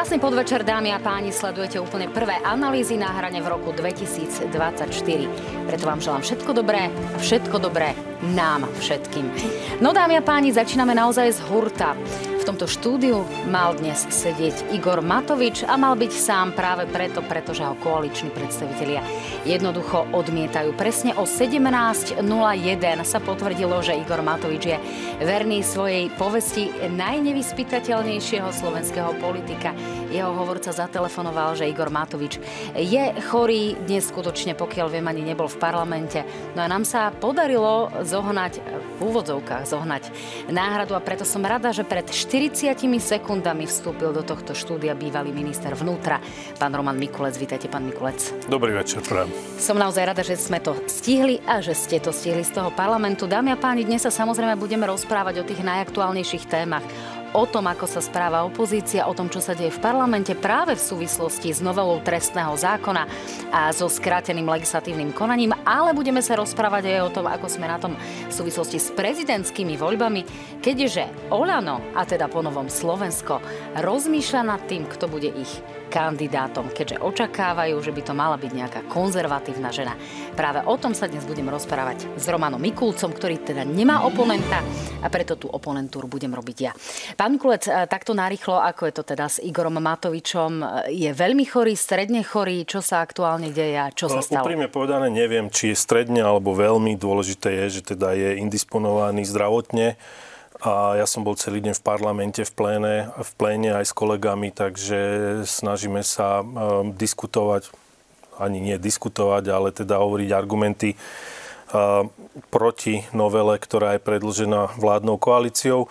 Krásny podvečer, dámy a páni, sledujete úplne prvé analýzy na hrane v roku 2024. Preto vám želám všetko dobré a všetko dobré nám všetkým. No dámy a páni, začíname naozaj z hurta. Tomto štúdiu mal dnes sedieť Igor Matovič a mal byť sám práve preto, pretože ho koaliční predstavitelia jednoducho odmietajú. Presne o 17.01 sa potvrdilo, že Igor Matovič je verný svojej povesti najnevyspytateľnejšieho slovenského politika. Jeho hovorca zatelefonoval, že Igor Matovič je chorý, dnes skutočne, pokiaľ viem, ani nebol v parlamente. No a nám sa podarilo zohnať, v úvodzovkách zohnať náhradu a preto som rada, že pred 40 sekundami vstúpil do tohto štúdia bývalý minister vnútra, pán Roman Mikulec. Vítajte, pán Mikulec. Dobrý večer, prajem. Som naozaj rada, že sme to stihli a že ste to stihli z toho parlamentu. Dámy a páni, dnes sa samozrejme budeme rozprávať o tých najaktuálnejších témach o tom, ako sa správa opozícia, o tom, čo sa deje v parlamente práve v súvislosti s novelou trestného zákona a so skráteným legislatívnym konaním, ale budeme sa rozprávať aj o tom, ako sme na tom v súvislosti s prezidentskými voľbami, keďže Olano, a teda ponovom Slovensko, rozmýšľa nad tým, kto bude ich kandidátom, keďže očakávajú, že by to mala byť nejaká konzervatívna žena. Práve o tom sa dnes budem rozprávať s Romanom Mikulcom, ktorý teda nemá oponenta a preto tú oponentúru budem robiť ja. Pán Mikulec, e, takto narýchlo, ako je to teda s Igorom Matovičom, e, je veľmi chorý, stredne chorý, čo sa aktuálne deje a čo sa stalo? Úprimne povedané, neviem, či je stredne alebo veľmi. Dôležité je, že teda je indisponovaný zdravotne a ja som bol celý deň v parlamente, v pléne, v pléne aj s kolegami, takže snažíme sa um, diskutovať, ani nie diskutovať, ale teda hovoriť argumenty uh, proti novele, ktorá je predlžená vládnou koalíciou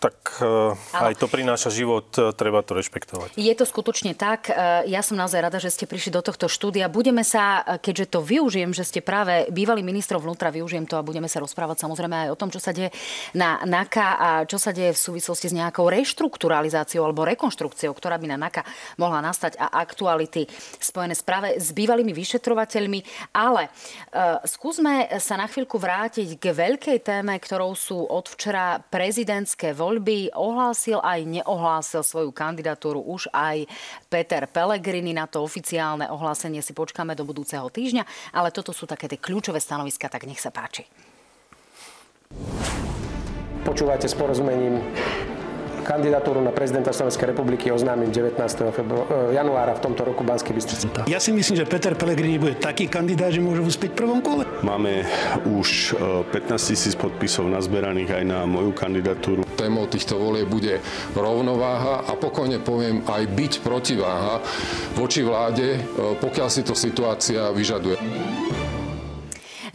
tak uh, aj to prináša život, uh, treba to rešpektovať. Je to skutočne tak. Uh, ja som naozaj rada, že ste prišli do tohto štúdia. Budeme sa, keďže to využijem, že ste práve bývalý ministrov vnútra, využijem to a budeme sa rozprávať samozrejme aj o tom, čo sa deje na NAKA a čo sa deje v súvislosti s nejakou reštrukturalizáciou alebo rekonštrukciou, ktorá by na NAKA mohla nastať a aktuality spojené s práve s bývalými vyšetrovateľmi. Ale uh, skúsme sa na chvíľku vrátiť k veľkej téme, ktorou sú od včera prezidentské voľby voľby ohlásil aj neohlásil svoju kandidatúru už aj Peter Pellegrini. Na to oficiálne ohlásenie si počkáme do budúceho týždňa, ale toto sú také tie kľúčové stanoviska, tak nech sa páči. Počúvajte s porozumením kandidatúru na prezidenta Slovenskej republiky oznámim 19. Febru- e, januára v tomto roku Banskej Bystrici. Ja si myslím, že Peter Pellegrini bude taký kandidát, že môže uspieť v prvom kole. Máme už 15 e, tisíc podpisov nazberaných aj na moju kandidatúru. Témou týchto volie bude rovnováha a pokojne poviem aj byť protiváha voči vláde, e, pokiaľ si to situácia vyžaduje.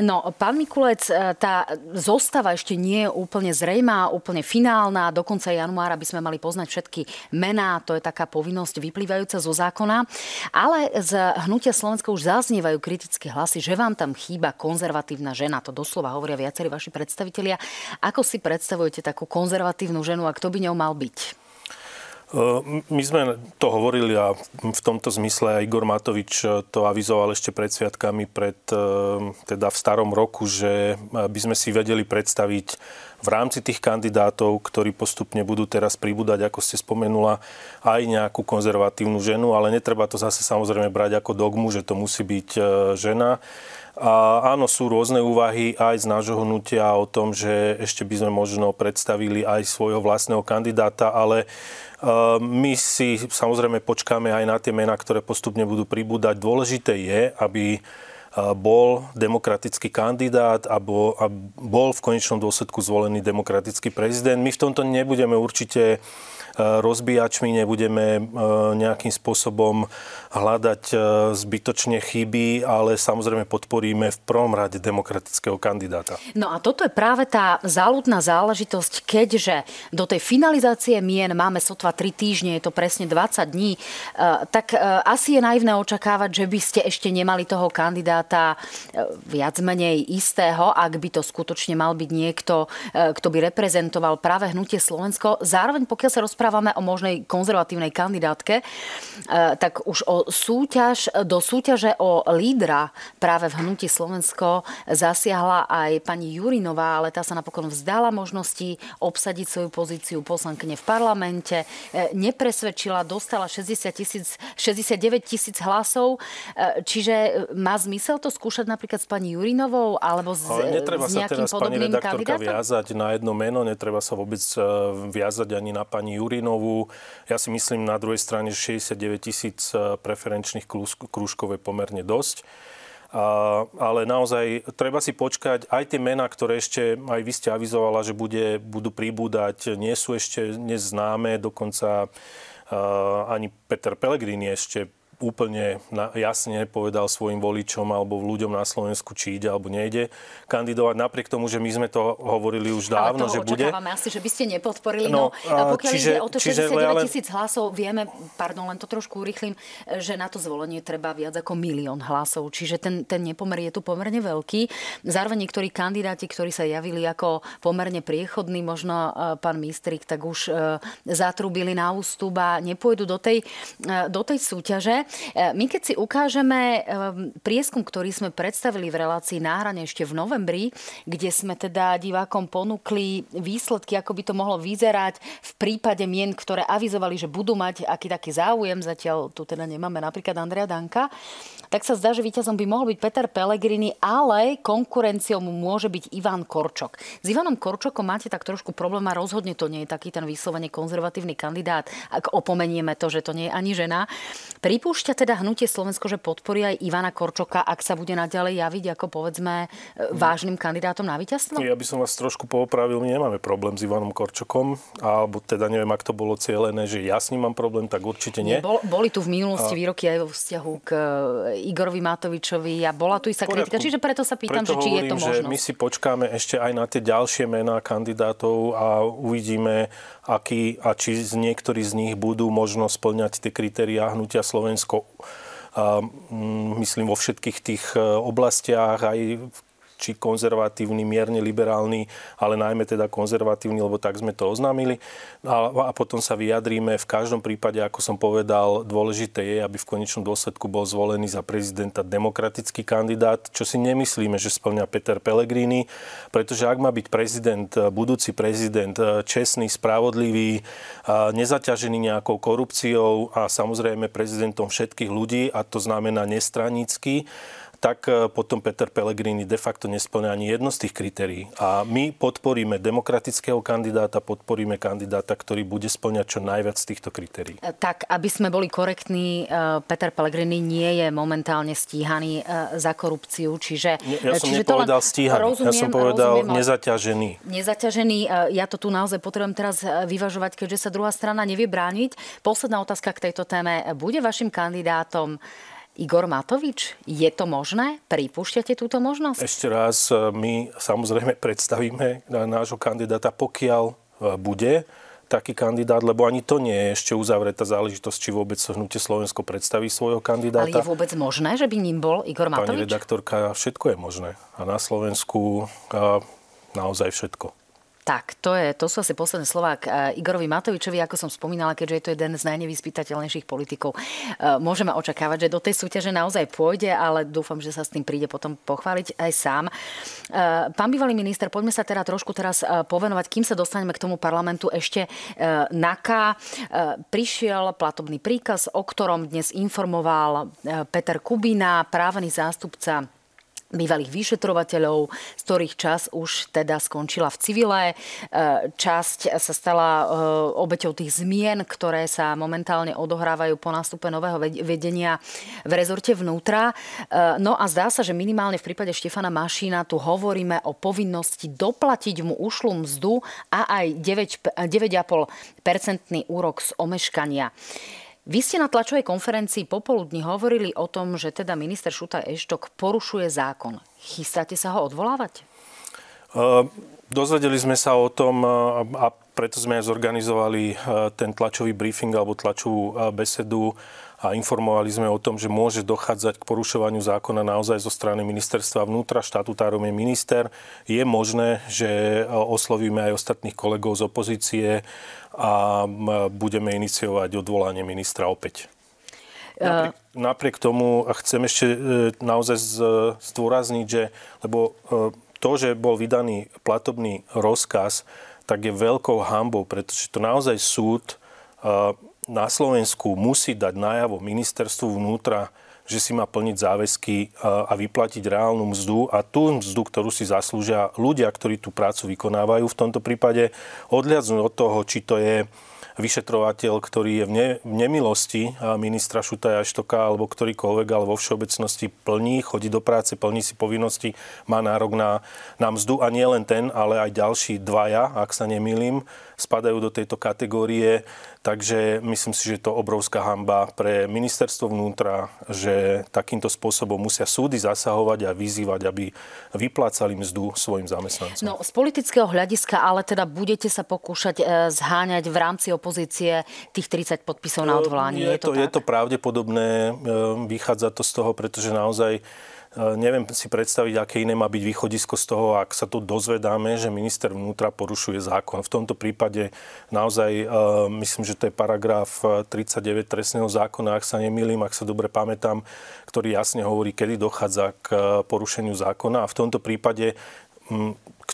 No, pán Mikulec, e, tá zostava ešte nie je úplne zrejmá, úplne finálna. Do konca januára by sme mali poznať všetky mená, to je taká povinnosť vyplývajúca zo zákona. Ale z hnutia Slovenska už zaznievajú kritické hlasy, že vám tam chýba konzervatívna žena. To doslova hovoria viacerí vaši predstavitelia. Ako si predstavujete takú konzervatívnu ženu a kto by ňou mal byť? My sme to hovorili a v tomto zmysle aj Igor Matovič to avizoval ešte pred sviatkami, pred, teda v starom roku, že by sme si vedeli predstaviť v rámci tých kandidátov, ktorí postupne budú teraz pribúdať, ako ste spomenula, aj nejakú konzervatívnu ženu, ale netreba to zase samozrejme brať ako dogmu, že to musí byť žena. A áno, sú rôzne úvahy aj z nášho hnutia o tom, že ešte by sme možno predstavili aj svojho vlastného kandidáta, ale my si samozrejme počkáme aj na tie mená, ktoré postupne budú pribúdať. Dôležité je, aby bol demokratický kandidát a bol v konečnom dôsledku zvolený demokratický prezident. My v tomto nebudeme určite rozbíjačmi, nebudeme e, nejakým spôsobom hľadať e, zbytočne chyby, ale samozrejme podporíme v prvom rade demokratického kandidáta. No a toto je práve tá záľudná záležitosť, keďže do tej finalizácie mien máme sotva 3 týždne, je to presne 20 dní, e, tak asi je naivné očakávať, že by ste ešte nemali toho kandidáta viac menej istého, ak by to skutočne mal byť niekto, kto by reprezentoval práve hnutie Slovensko. Zároveň, pokiaľ sa rozprávame o možnej konzervatívnej kandidátke, tak už o súťaž, do súťaže o lídra práve v hnutí Slovensko zasiahla aj pani Jurinová, ale tá sa napokon vzdala možnosti obsadiť svoju pozíciu poslankyne v parlamente, nepresvedčila, dostala 60 tisíc, 69 tisíc hlasov, e, čiže má zmysel to skúšať napríklad s pani Jurinovou alebo s, Ale netreba s sa teraz pani redaktorka kandidátom? viazať na jedno meno, netreba sa vôbec e, viazať ani na pani Jurinovú. Ja si myslím na druhej strane, že 69 tisíc e, preferenčných krúžkov je pomerne dosť. A, ale naozaj treba si počkať. Aj tie mená, ktoré ešte aj vy ste avizovala, že bude, budú pribúdať, nie sú ešte neznáme. Dokonca ani Peter Pellegrini ešte úplne jasne povedal svojim voličom alebo ľuďom na Slovensku, či ide alebo nejde kandidovať, napriek tomu, že my sme to hovorili už dávno, že bude. Ale asi, že by ste nepodporili. No, no pokiaľ čiže, ide o to 69 tisíc hlasov, vieme, pardon, len to trošku urychlím, že na to zvolenie treba viac ako milión hlasov. Čiže ten, ten nepomer je tu pomerne veľký. Zároveň niektorí kandidáti, ktorí sa javili ako pomerne priechodní, možno e, pán Mistrik, tak už e, zatrubili na ústup a nepôjdu do tej, e, do tej súťaže. E, my keď si ukážeme prieskum, ktorý sme predstavili v relácii náhrane ešte v novembri, kde sme teda divákom ponúkli výsledky, ako by to mohlo vyzerať v prípade mien, ktoré avizovali, že budú mať aký taký záujem, zatiaľ tu teda nemáme napríklad Andrea Danka, tak sa zdá, že víťazom by mohol byť Peter Pellegrini, ale konkurenciou mu môže byť Ivan Korčok. S Ivanom Korčokom máte tak trošku problém a rozhodne to nie je taký ten vyslovene konzervatívny kandidát, ak opomenieme to, že to nie je ani žena. Pripúšť Pripúšťa teda hnutie Slovensko, že podporí aj Ivana Korčoka, ak sa bude naďalej javiť ako povedzme e, vážnym kandidátom na víťazstvo? Ja by som vás trošku poopravil, my nemáme problém s Ivanom Korčokom, alebo teda neviem, ak to bolo cieľené, že ja s ním mám problém, tak určite nie. bol, boli tu v minulosti a... výroky aj vo vzťahu k e, Igorovi Matovičovi a bola tu istá kritika, čiže preto sa pýtam, preto že či hovorím, je to možnosť. Že my si počkáme ešte aj na tie ďalšie mená kandidátov a uvidíme, aký a či z niektorí z nich budú možno splňať tie kritériá hnutia Slovensko mm, myslím vo všetkých tých e, oblastiach, aj či konzervatívny, mierne liberálny, ale najmä teda konzervatívny, lebo tak sme to oznámili. A, a potom sa vyjadríme. V každom prípade, ako som povedal, dôležité je, aby v konečnom dôsledku bol zvolený za prezidenta demokratický kandidát, čo si nemyslíme, že splňa Peter Pellegrini, pretože ak má byť prezident, budúci prezident, čestný, spravodlivý, nezaťažený nejakou korupciou a samozrejme prezidentom všetkých ľudí, a to znamená nestranický, tak e, potom Peter Pellegrini de facto nesplňa ani jedno z tých kritérií. A my podporíme demokratického kandidáta, podporíme kandidáta, ktorý bude splňať čo najviac z týchto kritérií. E, tak, aby sme boli korektní, e, Peter Pellegrini nie je momentálne stíhaný za korupciu, čiže... Ja som čiže nepovedal len... stíhaný, rozumiem, ja som povedal rozumiem, nezaťažený. Nezaťažený, ja to tu naozaj potrebujem teraz vyvažovať, keďže sa druhá strana nevie brániť. Posledná otázka k tejto téme. Bude vašim kandidátom Igor Matovič, je to možné? Pripúšťate túto možnosť? Ešte raz, e, my samozrejme predstavíme nášho kandidáta, pokiaľ e, bude taký kandidát, lebo ani to nie je ešte uzavretá záležitosť, či vôbec hnutie Slovensko predstaví svojho kandidáta. Ale je vôbec možné, že by ním bol Igor Matovič? Pani redaktorka, všetko je možné. A na Slovensku a naozaj všetko. Tak, to, je, to sú asi posledné slova k eh, Igorovi Matovičovi, ako som spomínala, keďže je to jeden z najnevyspytateľnejších politikov. Eh, môžeme očakávať, že do tej súťaže naozaj pôjde, ale dúfam, že sa s tým príde potom pochváliť aj sám. Eh, pán bývalý minister, poďme sa teda trošku teraz povenovať, kým sa dostaneme k tomu parlamentu ešte NAKA. Prišiel platobný príkaz, o ktorom dnes informoval Peter Kubina, právny zástupca bývalých vyšetrovateľov, z ktorých čas už teda skončila v civile. E, časť sa stala e, obeťou tých zmien, ktoré sa momentálne odohrávajú po nástupe nového vedenia v rezorte vnútra. E, no a zdá sa, že minimálne v prípade Štefana Mašína tu hovoríme o povinnosti doplatiť mu ušlú mzdu a aj 9,5% úrok z omeškania. Vy ste na tlačovej konferencii popoludní hovorili o tom, že teda minister Šutaj Eštok porušuje zákon. Chystáte sa ho odvolávať? Dozvedeli sme sa o tom a preto sme aj zorganizovali ten tlačový briefing alebo tlačovú besedu a informovali sme o tom, že môže dochádzať k porušovaniu zákona naozaj zo strany ministerstva vnútra. Štatutárom je minister. Je možné, že oslovíme aj ostatných kolegov z opozície a budeme iniciovať odvolanie ministra opäť. Napriek, napriek tomu chcem ešte e, naozaj zdôrazniť, že lebo e, to, že bol vydaný platobný rozkaz, tak je veľkou hambou, pretože to naozaj súd e, na Slovensku musí dať najavo ministerstvu vnútra, že si má plniť záväzky a vyplatiť reálnu mzdu a tú mzdu, ktorú si zaslúžia ľudia, ktorí tú prácu vykonávajú. V tomto prípade odliadnúť od toho, či to je vyšetrovateľ, ktorý je v, ne, v nemilosti ministra Šutaja Štoka alebo ktorýkoľvek, ale vo všeobecnosti plní, chodí do práce, plní si povinnosti, má nárok na, na mzdu a nie len ten, ale aj ďalší dvaja, ak sa nemýlim, spadajú do tejto kategórie. Takže myslím si, že je to obrovská hamba pre ministerstvo vnútra, že takýmto spôsobom musia súdy zasahovať a vyzývať, aby vyplácali mzdu svojim zamestnancom. No, z politického hľadiska ale teda budete sa pokúšať e, zháňať v rámci opozície tých 30 podpisov na odvolanie. Je, je, to, to, je to pravdepodobné, e, vychádza to z toho, pretože naozaj neviem si predstaviť, aké iné má byť východisko z toho, ak sa tu dozvedáme, že minister vnútra porušuje zákon. V tomto prípade naozaj eh, myslím, že to je paragraf 39 trestného zákona, ak sa nemýlim, ak sa dobre pamätám, ktorý jasne hovorí, kedy dochádza k eh, porušeniu zákona. A v tomto prípade hm, k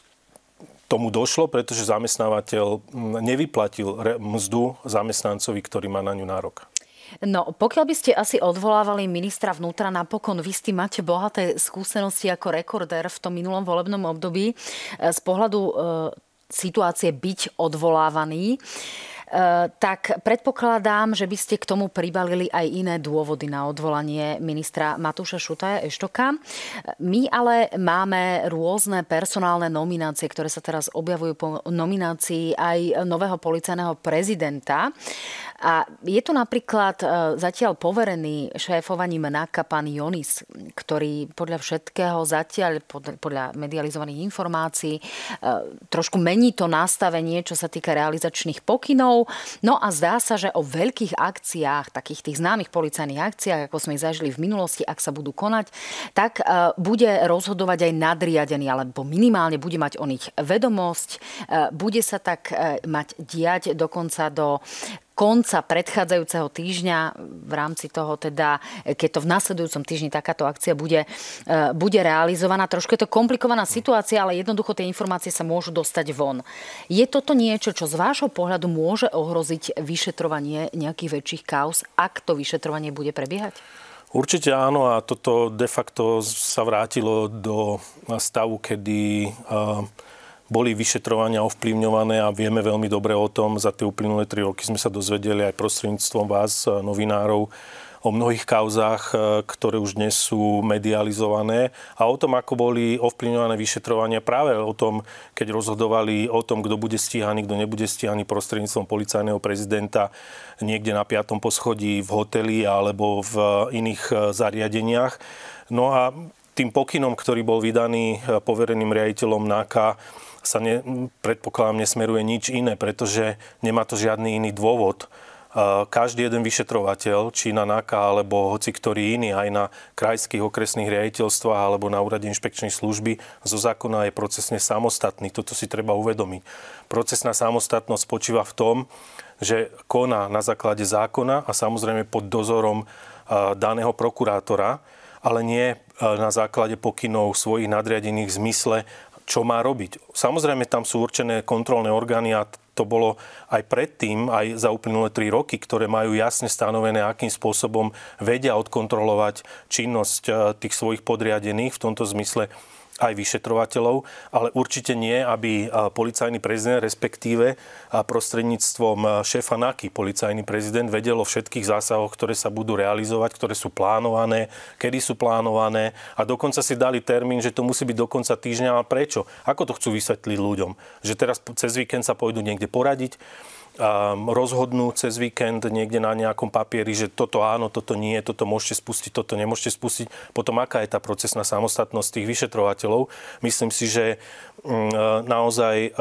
tomu došlo, pretože zamestnávateľ hm, nevyplatil mzdu zamestnancovi, ktorý má na ňu nárok. No, pokiaľ by ste asi odvolávali ministra vnútra, napokon vy s tým máte bohaté skúsenosti ako rekordér v tom minulom volebnom období e, z pohľadu e, situácie byť odvolávaný. Eh, tak predpokladám, že by ste k tomu pribalili aj iné dôvody na odvolanie ministra Matúša Šutaja Eštoka. My ale máme rôzne personálne nominácie, ktoré sa teraz objavujú po nominácii aj nového policajného prezidenta. A je tu napríklad eh, zatiaľ poverený šéfovaním NAKA pán Jonis, ktorý podľa všetkého zatiaľ, podľa medializovaných informácií, eh, trošku mení to nastavenie, čo sa týka realizačných pokynov. No a zdá sa, že o veľkých akciách, takých tých známych policajných akciách, ako sme ich zažili v minulosti, ak sa budú konať, tak e, bude rozhodovať aj nadriadený, alebo minimálne bude mať o nich vedomosť, e, bude sa tak e, mať diať dokonca do konca predchádzajúceho týždňa v rámci toho teda, keď to v nasledujúcom týždni takáto akcia bude, e, bude realizovaná. Trošku je to komplikovaná situácia, ale jednoducho tie informácie sa môžu dostať von. Je toto niečo, čo z vášho pohľadu môže ohroziť vyšetrovanie nejakých väčších kauz, ak to vyšetrovanie bude prebiehať? Určite áno a toto de facto sa vrátilo do stavu, kedy uh, boli vyšetrovania ovplyvňované a vieme veľmi dobre o tom. Za tie uplynulé tri roky sme sa dozvedeli aj prostredníctvom vás, eh, novinárov, o mnohých kauzách, eh, ktoré už dnes sú medializované a o tom, ako boli ovplyvňované vyšetrovania práve o tom, keď rozhodovali o tom, kto bude stíhaný, kto nebude stíhaný prostredníctvom policajného prezidenta niekde na piatom poschodí v hoteli alebo v iných eh, zariadeniach. No a tým pokynom, ktorý bol vydaný povereným riaditeľom NAKA, sa ne, predpokladám nesmeruje nič iné, pretože nemá to žiadny iný dôvod. Každý jeden vyšetrovateľ, či na NAKA alebo hoci ktorý iný, aj na krajských okresných riaditeľstvách alebo na úrade inšpekčnej služby, zo zákona je procesne samostatný. Toto si treba uvedomiť. Procesná samostatnosť spočíva v tom, že koná na základe zákona a samozrejme pod dozorom daného prokurátora, ale nie na základe pokynov svojich nadriadených v zmysle čo má robiť. Samozrejme, tam sú určené kontrolné orgány a to bolo aj predtým, aj za uplynulé tri roky, ktoré majú jasne stanovené, akým spôsobom vedia odkontrolovať činnosť eh, tých svojich podriadených v tomto zmysle aj vyšetrovateľov, ale určite nie, aby policajný prezident, respektíve prostredníctvom šéfa NAKY, policajný prezident, vedel o všetkých zásahoch, ktoré sa budú realizovať, ktoré sú plánované, kedy sú plánované a dokonca si dali termín, že to musí byť do konca týždňa. A prečo? Ako to chcú vysvetliť ľuďom? Že teraz cez víkend sa pôjdu niekde poradiť, rozhodnú cez víkend niekde na nejakom papieri, že toto áno, toto nie, toto môžete spustiť, toto nemôžete spustiť. Potom aká je tá procesná samostatnosť tých vyšetrovateľov? Myslím si, že mm, naozaj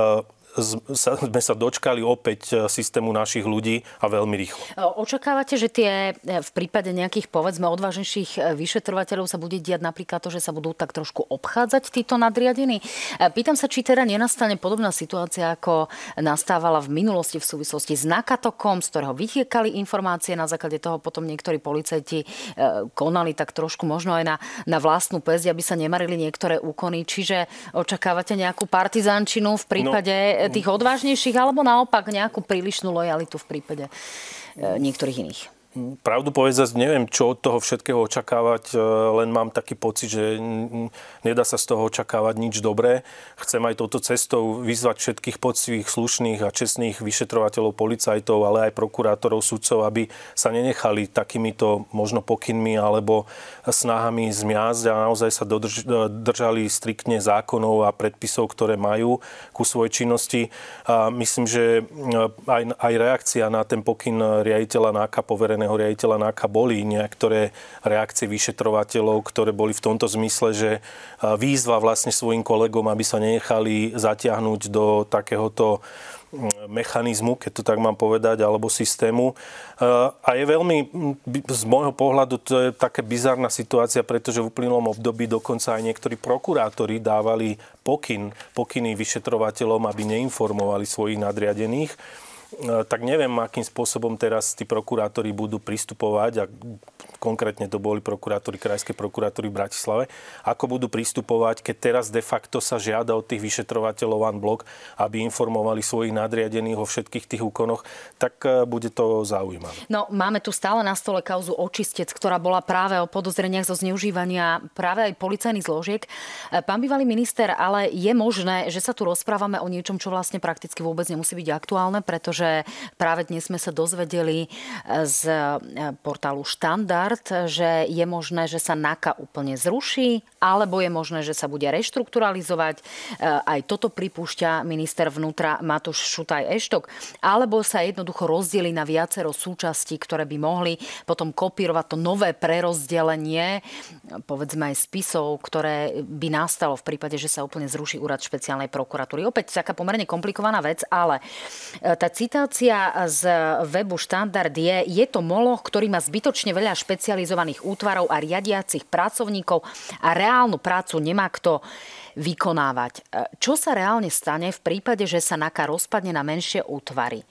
sme sa dočkali opäť e, systému našich ľudí a veľmi rýchlo. E, očakávate, že tie e, v prípade nejakých povedzme odvážnejších vyšetrovateľov sa bude diať napríklad to, že sa budú tak trošku obchádzať títo nadriadení? Pýtam sa, či teda nenastane podobná situácia, ako nastávala v minulosti v súvislosti s Nakatokom, z ktorého vytiekali informácie, na základe toho potom niektorí policajti konali tak trošku možno aj na, na vlastnú pezť, aby sa nemarili niektoré úkony. Čiže očakávate nejakú partizánčinu v prípade no tých odvážnejších, alebo naopak nejakú prílišnú lojalitu v prípade e, niektorých iných? Pravdu povedať, neviem, čo od toho všetkého očakávať, e, len mám taký pocit, že nedá sa z toho očakávať nič dobré. Chcem aj touto cestou vyzvať všetkých poctivých, slušných a čestných vyšetrovateľov, policajtov, ale aj prokurátorov, sudcov, aby sa nenechali takýmito možno pokynmi alebo snahami zmiasť a naozaj sa dodrž, držali striktne zákonov a predpisov, ktoré majú ku svojej činnosti. A myslím, že aj, aj reakcia na ten pokyn riaditeľa NAKA povereného generálneho riaditeľa NAKA boli niektoré reakcie vyšetrovateľov, ktoré boli v tomto zmysle, že výzva vlastne svojim kolegom, aby sa nenechali zatiahnuť do takéhoto mechanizmu, keď to tak mám povedať, alebo systému. A je veľmi, z môjho pohľadu, to je také bizarná situácia, pretože v uplynulom období dokonca aj niektorí prokurátori dávali pokyn, pokyny vyšetrovateľom, aby neinformovali svojich nadriadených. E, tak neviem, akým spôsobom teraz tí prokurátori budú pristupovať a konkrétne to boli prokurátori Krajskej prokuratúry v Bratislave, ako budú pristupovať, keď teraz de facto sa žiada od tých vyšetrovateľov blok, aby informovali svojich nadriadených o všetkých tých úkonoch, tak e, bude to zaujímavé. No, máme tu stále na stole kauzu očistec, ktorá bola práve o podozreniach zo zneužívania práve aj policajných zložiek. E, pán bývalý minister, ale je možné, že sa tu rozprávame o niečom, čo vlastne prakticky vôbec nemusí byť aktuálne, pretože práve dnes sme sa dozvedeli e, z portálu Štandard, štandard, že je možné, že sa NAKA úplne zruší, alebo je možné, že sa bude reštrukturalizovať. E, aj toto pripúšťa minister vnútra Matúš Šutaj Eštok. Alebo sa jednoducho rozdeli na viacero súčastí, ktoré by mohli potom kopírovať to nové prerozdelenie, povedzme aj spisov, ktoré by nastalo v prípade, že sa úplne zruší úrad špeciálnej prokuratúry. Opäť taká pomerne komplikovaná vec, ale e, tá citácia z webu Štandard je, je to moloch, ktorý má zbytočne veľa špeciálnych špecializovaných útvarov a riadiacich pracovníkov a reálnu prácu nemá kto vykonávať. E, čo sa reálne stane v prípade, že sa NAKA rozpadne na menšie útvary?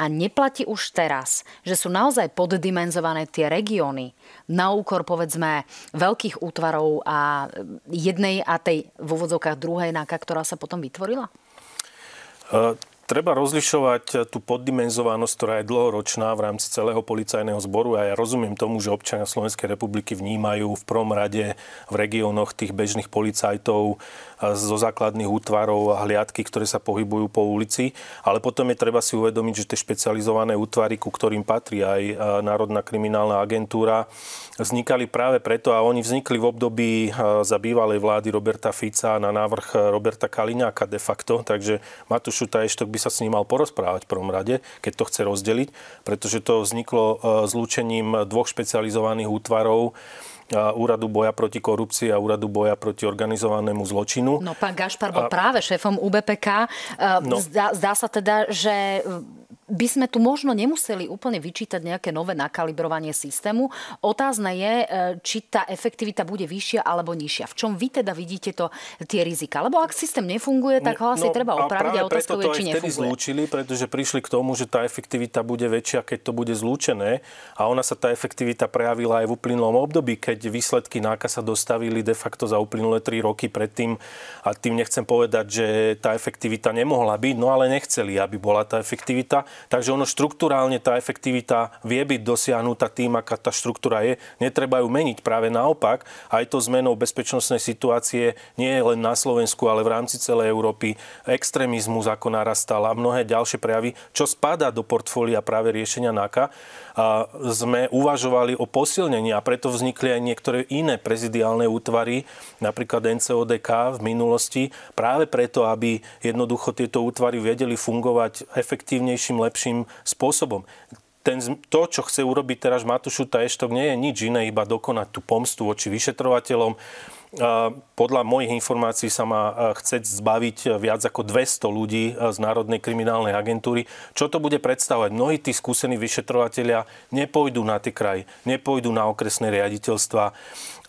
A neplatí už teraz, že sú naozaj poddimenzované tie regióny na úkor povedzme veľkých útvarov a jednej a tej v úvodzovkách druhej NAKA, ktorá sa potom vytvorila? Treba rozlišovať tú poddimenzovanosť, ktorá je dlhoročná v rámci celého policajného zboru. A ja rozumiem tomu, že občania Slovenskej republiky vnímajú v prvom rade v regiónoch tých bežných policajtov zo základných útvarov a hliadky, ktoré sa pohybujú po ulici, ale potom je treba si uvedomiť, že tie špecializované útvary, ku ktorým patrí aj Národná kriminálna agentúra, vznikali práve preto a oni vznikli v období za bývalej vlády Roberta Fica na návrh Roberta Kaliňáka de facto, takže Matúš Šutaještok by sa s ním mal porozprávať v prvom rade, keď to chce rozdeliť, pretože to vzniklo zlúčením dvoch špecializovaných útvarov, Úradu boja proti korupcii a Úradu boja proti organizovanému zločinu. No pán Gašpar bol a... práve šéfom UBPK. No. Zdá, zdá sa teda, že by sme tu možno nemuseli úplne vyčítať nejaké nové nakalibrovanie systému. Otázne je, e, či tá efektivita bude vyššia alebo nižšia. V čom vy teda vidíte to, tie rizika? Lebo ak systém nefunguje, tak ho asi no, treba opraviť a, a otázka je, či nefunguje. zlúčili, pretože prišli k tomu, že tá efektivita bude väčšia, keď to bude zlúčené. A ona sa tá efektivita prejavila aj v uplynulom období, keď výsledky náka sa dostavili de facto za uplynulé 3 roky predtým. A tým nechcem povedať, že tá efektivita nemohla byť, no ale nechceli, aby bola tá efektivita. Takže ono štruktúrálne tá efektivita vie byť dosiahnutá tým, aká tá štruktúra je. Netreba ju meniť. Práve naopak, aj to zmenou bezpečnostnej situácie nie je len na Slovensku, ale v rámci celej Európy. Extrémizmus ako narastal a mnohé ďalšie prejavy, čo spadá do portfólia práve riešenia NAKA. A sme uvažovali o posilnení a preto vznikli aj niektoré iné prezidiálne útvary, napríklad NCODK v minulosti, práve preto, aby jednoducho tieto útvary vedeli fungovať efektívnejším, lepším spôsobom. Ten, to, čo chce urobiť teraz Matúšu Taještok, nie je nič iné, iba dokonať tú pomstu voči vyšetrovateľom Podľa mojich informácií sa má chceť zbaviť viac ako 200 ľudí z Národnej kriminálnej agentúry. Čo to bude predstavovať? Mnohí tí skúsení vyšetrovateľia nepôjdu na tie kraji, nepôjdu na okresné riaditeľstva.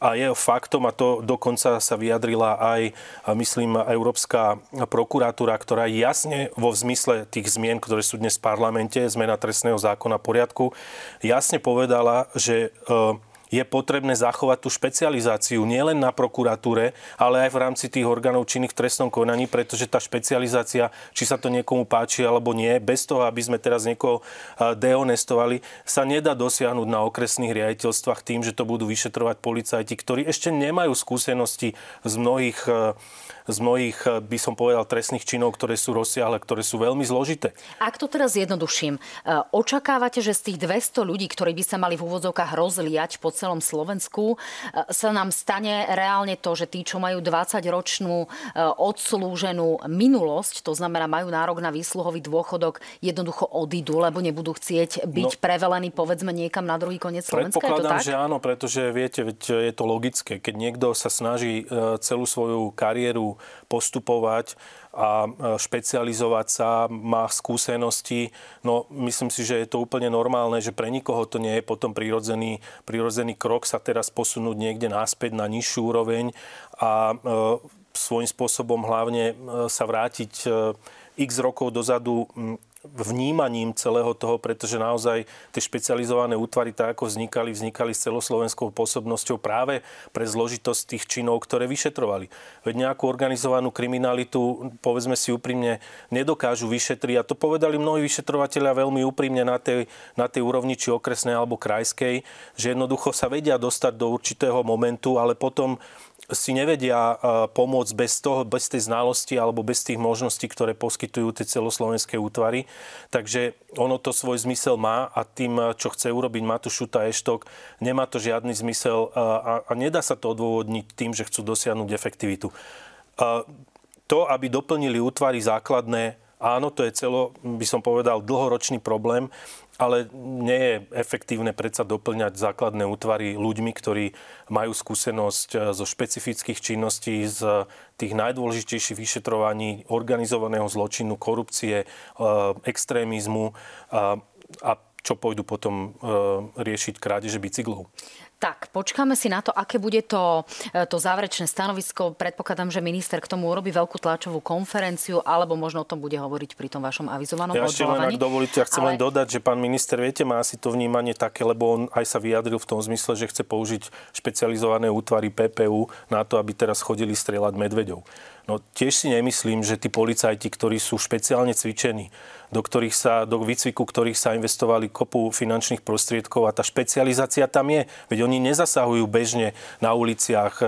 A je faktom, a to dokonca sa vyjadrila aj, myslím, Európska prokuratúra, ktorá jasne vo zmysle tých zmien, ktoré sú dnes v parlamente, zmena trestného zákona poriadku, jasne povedala, že e, je potrebné zachovať tú špecializáciu nielen na prokuratúre, ale aj v rámci tých orgánov činných v trestnom konaní, pretože tá špecializácia, či sa to niekomu páči alebo nie, bez toho, aby sme teraz niekoho dehonestovali, sa nedá dosiahnuť na okresných riaditeľstvách tým, že to budú vyšetrovať policajti, ktorí ešte nemajú skúsenosti z mnohých z mnohých, eh, by som povedal, trestných činov, ktoré sú rozsiahle, ktoré sú veľmi zložité. Ak to teraz zjednoduším, očakávate, že z tých 200 ľudí, ktorí by sa mali v úvodzovkách rozliať po celom Slovensku, eh, sa nám stane reálne to, že tí, čo majú 20-ročnú odslúženú minulosť, to znamená majú nárok na výsluhový dôchodok, jednoducho odídu, lebo nebudú chcieť byť no, prevelení povedzme niekam na druhý koniec Slovenska? Predpokladám, že áno, pretože viete, je to logické. Keď niekto sa snaží celú svoju kariéru postupovať a špecializovať sa, má skúsenosti. No myslím si, že je to úplne normálne, že pre nikoho to nie je potom prirodzený, prirodzený krok sa teraz posunúť niekde náspäť na nižšiu úroveň a e, svojím spôsobom hlavne e, sa vrátiť e, x rokov dozadu vnímaním celého toho, pretože naozaj tie špecializované útvary, tak ako vznikali, vznikali s celoslovenskou pôsobnosťou práve pre zložitosť tých činov, ktoré vyšetrovali. Veď nejakú organizovanú kriminalitu, povedzme si úprimne, nedokážu vyšetriť. A to povedali mnohí vyšetrovateľia veľmi úprimne na tej, na tej úrovni, či okresnej alebo krajskej, že jednoducho sa vedia dostať do určitého momentu, ale potom si nevedia e, pomôcť bez toho, bez tej znalosti alebo bez tých možností, ktoré poskytujú tie celoslovenské útvary. Takže ono to svoj zmysel má a tým, e, čo chce urobiť Matúš Šuta Eštok, nemá to žiadny zmysel e, a, a nedá sa to odôvodniť tým, že chcú dosiahnuť efektivitu. To, aby doplnili útvary základné, áno, to je celo, by som povedal, dlhoročný problém, ale nie je efektívne predsa doplňať základné útvary ľuďmi, ktorí majú skúsenosť eh, zo špecifických činností, z tých najdôležitejších vyšetrovaní organizovaného zločinu, korupcie, eh, extrémizmu a, čo pôjdu potom riešiť krádeže bicyklov. Tak, počkáme si na to, aké bude to, e, to záverečné stanovisko. Predpokladám, že minister k tomu urobí veľkú tlačovú konferenciu, alebo možno o tom bude hovoriť pri tom vašom avizovanom ja ešte len, ak dovolíte, ja chcem Ale... len dodať, že pán minister, viete, má asi to vnímanie také, lebo on aj sa vyjadril v tom zmysle, že chce použiť špecializované útvary PPU na to, aby teraz chodili strieľať medveďov. No tiež si nemyslím, že tí policajti, ktorí sú špeciálne cvičení, do, ktorých sa, do výcviku ktorých sa investovali kopu finančných prostriedkov a tá špecializácia tam je. Veď oni nezasahujú bežne na uliciach e,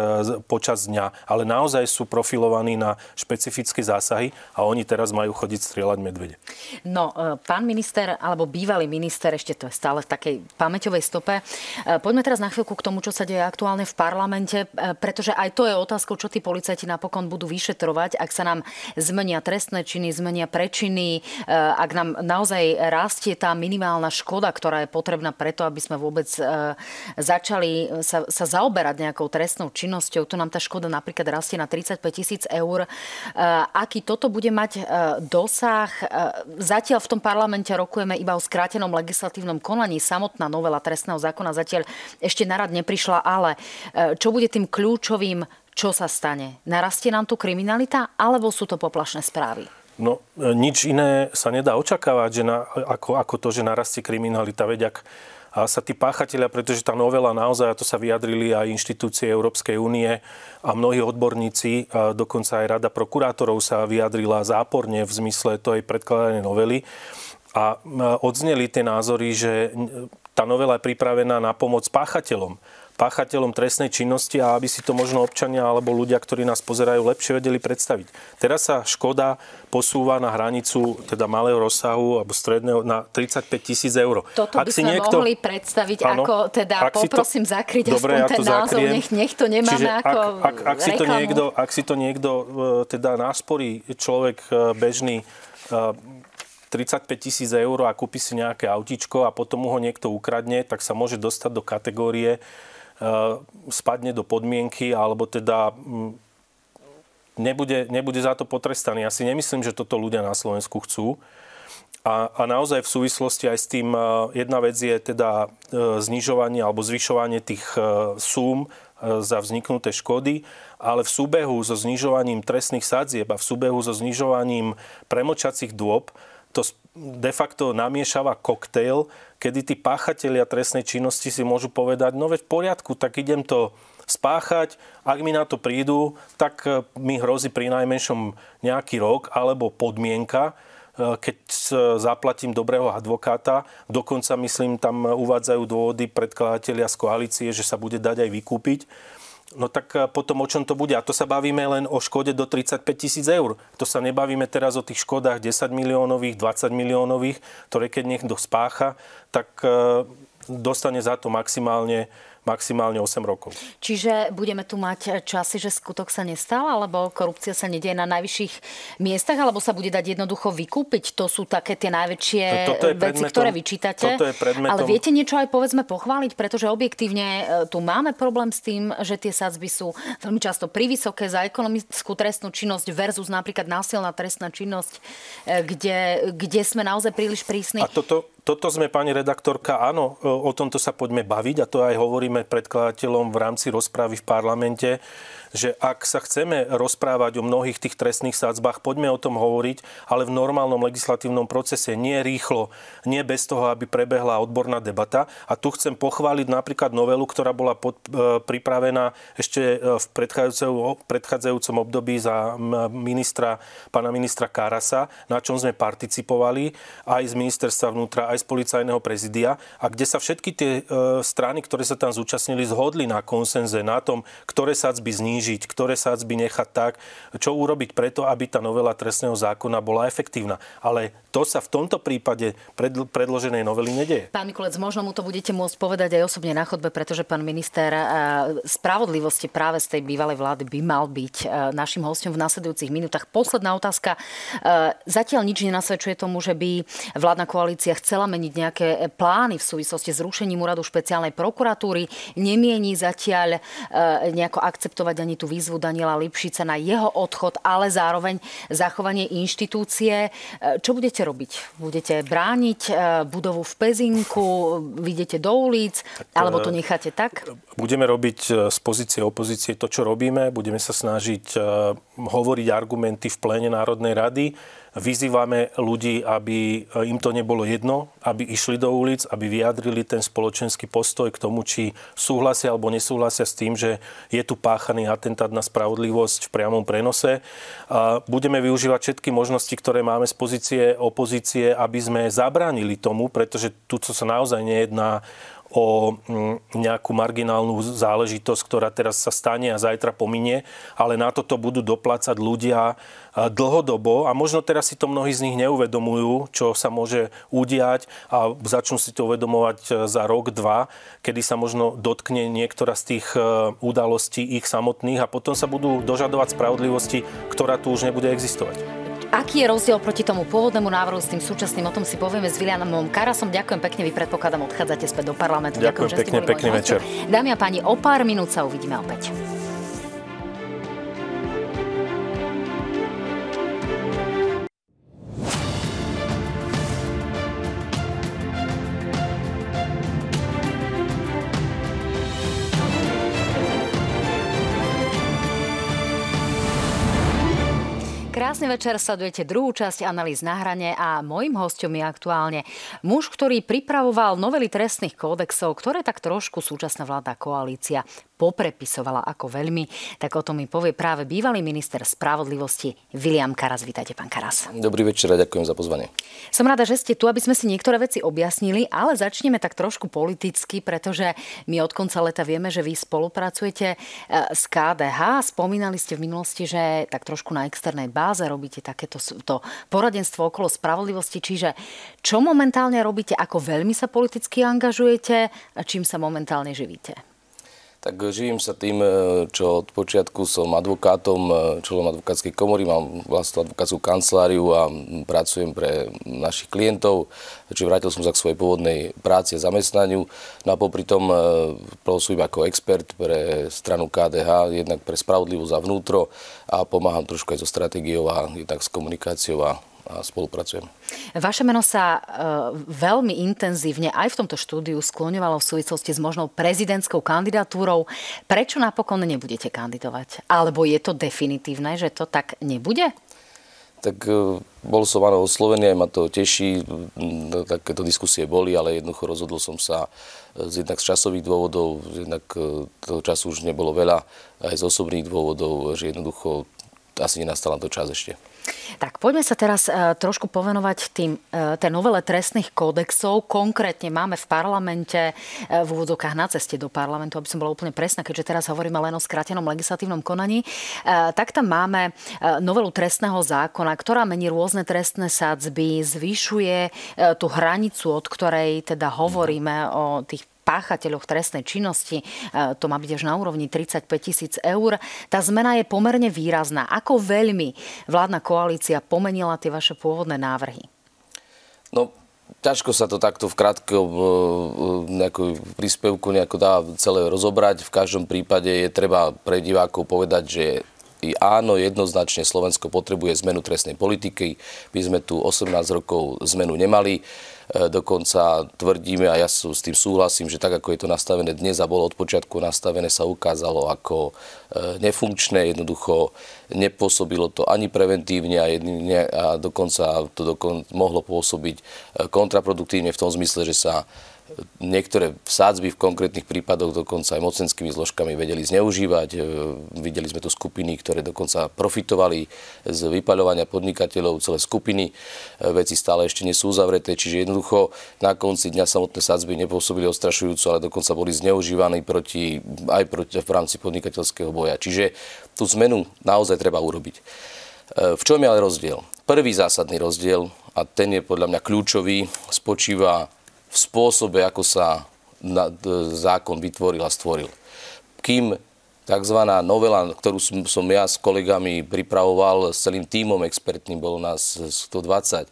počas dňa, ale naozaj sú profilovaní na špecifické zásahy a oni teraz majú chodiť strieľať medvede. No, e, pán minister, alebo bývalý minister, ešte to je stále v takej pamäťovej stope. E, poďme teraz na chvíľku k tomu, čo sa deje aktuálne v parlamente, pretože aj to je otázkou, čo tí policajti napokon budú vyšetrovať, ak sa nám zmenia trestné činy, zmenia prečiny, ak nám naozaj rastie tá minimálna škoda, ktorá je potrebná preto, aby sme vôbec e, začali sa, sa zaoberať nejakou trestnou činnosťou, tu nám tá škoda napríklad rastie na 35 tisíc eur. E, aký toto bude mať e, dosah? Zatiaľ v tom parlamente rokujeme iba o skrátenom legislatívnom konaní. Samotná novela trestného zákona zatiaľ ešte narad neprišla, ale čo bude tým kľúčovým čo sa stane? Narastie nám tu kriminalita, alebo sú to poplašné správy? No, e, nič iné sa nedá očakávať, že na, ako, ako to, že narastie kriminalita. Veď ak a sa tí páchatelia, pretože tá novela naozaj, a to sa vyjadrili aj inštitúcie Európskej únie a mnohí odborníci, a dokonca aj Rada prokurátorov sa vyjadrila záporne v zmysle tej predkladanej novely. A odzneli tie názory, že tá novela je pripravená na pomoc páchateľom páchateľom trestnej činnosti a aby si to možno občania alebo ľudia, ktorí nás pozerajú, lepšie vedeli predstaviť. Teraz sa škoda posúva na hranicu teda malého rozsahu alebo stredného na 35 tisíc eur. Toto ak by si sme niekto... mohli predstaviť áno, ako teda poprosím to... zakryť dobre, aspoň ja ten názov, nech, nech to nemáme Čiže ako ak, ak, ak, si to niekto, ak si to niekto e, teda násporí človek e, bežný 35 e, tisíc eur a kúpi si nejaké autíčko a potom mu ho niekto ukradne, tak sa môže dostať do kategórie spadne do podmienky alebo teda mm, nebude, nebude za to potrestaný. Ja si nemyslím, že toto ľudia na Slovensku chcú. A, a naozaj v súvislosti aj s tým, jedna vec je teda znižovanie alebo zvyšovanie tých súm za vzniknuté škody, ale v súbehu so znižovaním trestných sadzieb a v súbehu so znižovaním premočacích dôb to de facto namiešava koktejl, kedy tí páchatelia trestnej činnosti si môžu povedať, no veď v poriadku, tak idem to spáchať, ak mi na to prídu, tak e, mi hrozí pri najmenšom nejaký rok alebo podmienka, e, keď zaplatím dobrého advokáta. Dokonca, myslím, tam uvádzajú dôvody predkladateľia z koalície, že sa bude dať aj vykúpiť. No tak e, potom o čom to bude? A to sa bavíme len o škode do 35 tisíc eur. To sa nebavíme teraz o tých škodách 10 miliónových, 20 miliónových, ktoré keď niekto spácha, tak e, dostane za to maximálne maximálne 8 rokov. Čiže budeme tu mať časy, že skutok sa nestal, alebo korupcia sa nedieje na najvyšších miestach, alebo sa bude dať jednoducho vykúpiť? To sú také tie najväčšie veci, ktoré vyčítate. Toto je predmetom... Ale viete niečo aj povedzme pochváliť, pretože objektívne e, tu máme problém s tým, že tie sadzby sú veľmi často privysoké za ekonomickú trestnú činnosť versus napríklad násilná trestná činnosť, e, kde, kde sme naozaj príliš prísni. A toto, toto sme, pani redaktorka, áno, o tomto sa poďme baviť a to aj hovoríme predkladateľom v rámci rozprávy v parlamente že ak sa chceme rozprávať o mnohých tých trestných sádzbách, poďme o tom hovoriť, ale v normálnom legislatívnom procese, nie rýchlo, nie bez toho, aby prebehla odborná debata. A tu chcem pochváliť napríklad novelu, ktorá bola pod, e, pripravená ešte e, v predchádzajúcom, období za ministra, pána ministra Karasa, na čom sme participovali aj z ministerstva vnútra, aj z policajného prezidia a kde sa všetky tie e, strany, ktoré sa tam zúčastnili, zhodli na konsenze, na tom, ktoré sadzby znížiť ktoré sádzby nechať tak, čo urobiť preto, aby tá novela trestného zákona bola efektívna. Ale to sa v tomto prípade predloženej novely nedieje. Pán Mikulec, možno mu to budete môcť povedať aj osobne na chodbe, pretože pán minister spravodlivosti práve z tej bývalej vlády by mal byť našim hostom v nasledujúcich minútach. Posledná otázka. Zatiaľ nič nenasvedčuje tomu, že by vládna koalícia chcela meniť nejaké plány v súvislosti s rušením úradu špeciálnej prokuratúry. Nemieni zatiaľ nejako akceptovať ani tú výzvu Daniela Lipšica na jeho odchod, ale zároveň zachovanie inštitúcie. Čo budete robiť? Budete brániť e, budovu v Pezinku, vidíte do ulic, alebo to e, necháte tak? Budeme robiť e, z pozície opozície to, čo robíme. Budeme sa snažiť hovoriť argumenty v pléne Národnej rady Vyzývame ľudí, aby im to nebolo jedno, aby išli do ulic, aby vyjadrili ten spoločenský postoj k tomu, či súhlasia alebo nesúhlasia s tým, že je tu páchaný atentát na spravodlivosť v priamom prenose. Budeme využívať všetky možnosti, ktoré máme z pozície opozície, aby sme zabránili tomu, pretože tu sa naozaj nejedná o mm, nejakú marginálnu záležitosť, ktorá teraz sa stane a zajtra pominie, ale na toto budú doplácať ľudia dlhodobo a možno teraz si to mnohí z nich neuvedomujú, čo sa môže udiať a začnú si to uvedomovať e, za rok, dva, kedy sa možno dotkne niektorá z tých e, udalostí ich samotných a potom sa budú dožadovať spravodlivosti, ktorá tu už nebude existovať. Aký je rozdiel proti tomu pôvodnému návrhu s tým súčasným? O tom si povieme s Vilianom Karasom. Ďakujem pekne, vy predpokladám odchádzate späť do parlamentu. Ďakujem, Ďakujem pekne, pekný večer. Dámy a páni, o pár minút sa uvidíme opäť. Krásny večer, sledujete druhú časť analýz na hrane a mojim hostom je aktuálne muž, ktorý pripravoval novely trestných kódexov, ktoré tak trošku súčasná vláda koalícia poprepisovala ako veľmi, tak o tom mi povie práve bývalý minister spravodlivosti William Karas. Vítajte, pán Karas. Dobrý večer a ďakujem za pozvanie. Som rada, že ste tu, aby sme si niektoré veci objasnili, ale začneme tak trošku politicky, pretože my od konca leta vieme, že vy spolupracujete e, s KDH. Spomínali ste v minulosti, že tak trošku na externej báze robíte takéto to poradenstvo okolo spravodlivosti. Čiže čo momentálne robíte, ako veľmi sa politicky angažujete a čím sa momentálne živíte? Tak živím sa tým, e, čo od počiatku som advokátom, e, členom advokátskej komory, mám vlastnú advokátsku kanceláriu a pracujem pre našich klientov. Čiže vrátil som sa k svojej pôvodnej práci a zamestnaniu. No a popri tom pôsobím ako expert pre stranu KDH, jednak pre spravodlivosť a vnútro a pomáham trošku aj so stratégiou a jednak s komunikáciou a a spolupracujem. Vaše meno sa e, veľmi intenzívne aj v tomto štúdiu skloňovalo v súvislosti s možnou prezidentskou kandidatúrou. Prečo napokon nebudete kandidovať? Alebo je to definitívne, že to tak nebude? Tak e, bol som áno oslovený, aj ma to teší, takéto diskusie boli, ale jednoducho rozhodol som sa e, z jednak z časových dôvodov, jednak e, toho času už nebolo veľa, aj z osobných dôvodov, že jednoducho asi nenastal na to čas ešte. Tak poďme sa teraz uh, trošku povenovať tým, uh, tej novele trestných kódexov. Konkrétne máme v parlamente, uh, v úvodzovkách na ceste do parlamentu, aby som bola úplne presná, keďže teraz hovoríme len o skratenom legislatívnom konaní, tak tam máme novelu trestného zákona, ktorá mení rôzne trestné sadzby, zvyšuje tú hranicu, od ktorej teda hovoríme o tých páchateľoch trestnej činnosti, e, to má byť až na úrovni 35 tisíc eur. Tá zmena je pomerne výrazná. Ako veľmi vládna koalícia pomenila tie vaše pôvodné návrhy? No, ťažko sa to takto v krátkom e, nejakú príspevku nejako dá celé rozobrať. V každom prípade je treba pre divákov povedať, že áno, jednoznačne Slovensko potrebuje zmenu trestnej politiky. My sme tu 18 rokov zmenu nemali. E, dokonca tvrdíme, a ja s tým súhlasím, že tak, ako je to nastavené dnes a bolo od počiatku nastavené, sa ukázalo ako e, nefunkčné, jednoducho nepôsobilo to ani preventívne a, jedine, a dokonca to dokon, mohlo pôsobiť e, kontraproduktívne v tom zmysle, že sa niektoré sádzby v konkrétnych prípadoch dokonca aj mocenskými zložkami vedeli zneužívať. E, videli sme tu skupiny, ktoré dokonca profitovali z vypaľovania podnikateľov, celé skupiny. E, veci stále ešte nie sú uzavreté, čiže jednoducho na konci dňa samotné sádzby nepôsobili ostrašujúco, ale dokonca boli zneužívané proti, aj proti, v rámci podnikateľského boja. Čiže tú zmenu naozaj treba urobiť. E, v čom je ale rozdiel? Prvý zásadný rozdiel, a ten je podľa mňa kľúčový, spočíva v spôsobe, ako sa zákon vytvoril a stvoril. Kým tzv. novela, ktorú som, ja s kolegami pripravoval, s celým tímom expertným, bolo nás 120,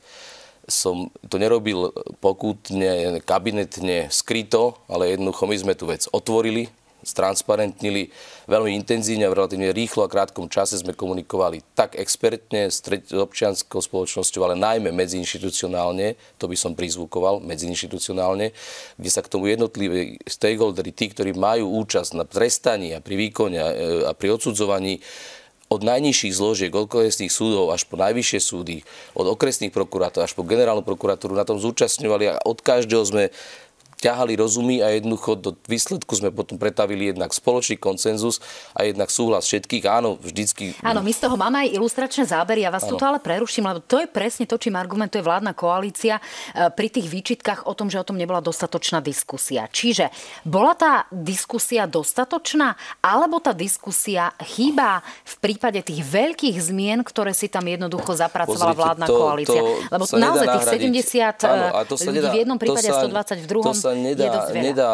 som to nerobil pokutne, kabinetne, skryto, ale jednoducho my sme tú vec otvorili, stransparentnili. Veľmi intenzívne, v relatívne rýchlo a krátkom čase sme komunikovali tak expertne s občianskou spoločnosťou, ale najmä medziinstitucionálne, to by som prizvukoval, medziinstitucionálne, kde sa k tomu jednotliví stakeholdery, tí, ktorí majú účasť na trestaní a pri výkone a pri odsudzovaní, od najnižších zložiek, od okresných súdov až po najvyššie súdy, od okresných prokurátorov až po generálnu prokuratúru na tom zúčastňovali a od každého sme ťahali rozumy a jednoducho do výsledku sme potom pretavili jednak spoločný koncenzus a jednak súhlas všetkých. Áno, vždycky... Áno, my z toho máme aj ilustračné zábery. Ja vás tu ale preruším, lebo to je presne to, čím argumentuje vládna koalícia e, pri tých výčitkách o tom, že o tom nebola dostatočná diskusia. Čiže bola tá diskusia dostatočná, alebo tá diskusia chýba v prípade tých veľkých zmien, ktoré si tam jednoducho zapracovala Pozrite, vládna to, koalícia? To lebo naozaj tých 70 áno, ľudí nedá, v jednom prípade a 120 v druhom sa nedá, nedá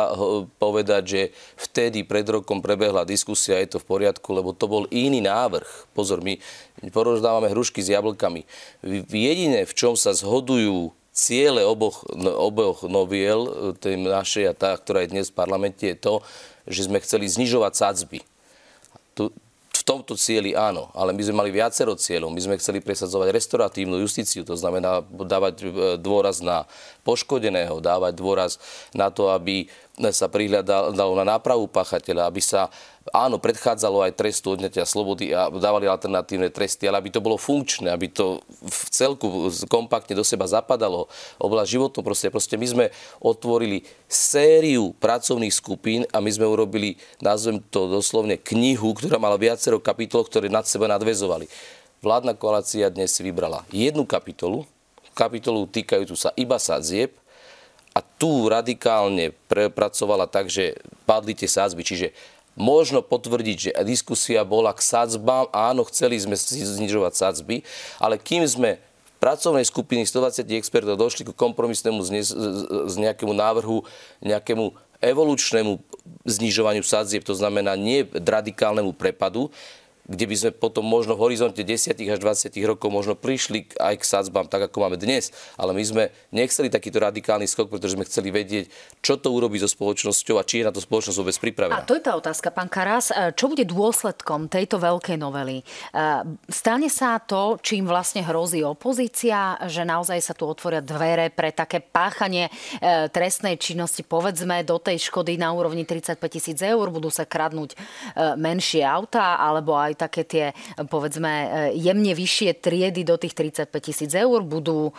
povedať, že vtedy pred rokom prebehla diskusia, je to v poriadku, lebo to bol iný návrh. Pozor, my porozdávame hrušky s jablkami. Jediné, v čom sa zhodujú ciele oboch, no, oboch noviel, tej našej a tá, ktorá je dnes v parlamente, je to, že sme chceli znižovať sadzby. Tu, tomto cieli áno, ale my sme mali viacero cieľov. My sme chceli presadzovať restoratívnu justíciu, to znamená dávať e, dôraz na poškodeného, dávať dôraz na to, aby sa prihľadalo na nápravu pachateľa, aby sa áno, predchádzalo aj trestu odňatia slobody a dávali alternatívne tresty, ale aby to bolo funkčné, aby to v celku kompaktne do seba zapadalo. Oblasť životného proste, proste my sme otvorili sériu pracovných skupín a my sme urobili, nazvem to doslovne, knihu, ktorá mala viacero kapitol, ktoré nad seba nadvezovali. Vládna koalícia dnes si vybrala jednu kapitolu, kapitolu týkajúcu sa iba sadzieb, a tu radikálne prepracovala tak, že padli tie sázby. Čiže možno potvrdiť, že diskusia bola k sadzbám. Áno, chceli sme znižovať sadzby, ale kým sme v pracovnej skupiny 120 expertov došli ku kompromisnému z, z nejakému návrhu, nejakému evolučnému znižovaniu sadzieb, to znamená nie radikálnemu prepadu, kde by sme potom možno v horizonte 10 až 20 rokov možno prišli aj k sadzbám tak, ako máme dnes. Ale my sme nechceli takýto radikálny skok, pretože sme chceli vedieť, čo to urobí so spoločnosťou a či je na to spoločnosť vôbec pripravená. A to je tá otázka, pán Karas. E, čo bude dôsledkom tejto veľkej novely? E, stane sa to, čím vlastne hrozí opozícia, že naozaj sa tu otvoria dvere pre také páchanie e, trestnej činnosti, povedzme, do tej škody na úrovni 35 tisíc eur, budú sa kradnúť menšie autá, alebo aj také tie, povedzme, e, jemne vyššie triedy do tých 35 tisíc eur. Budú,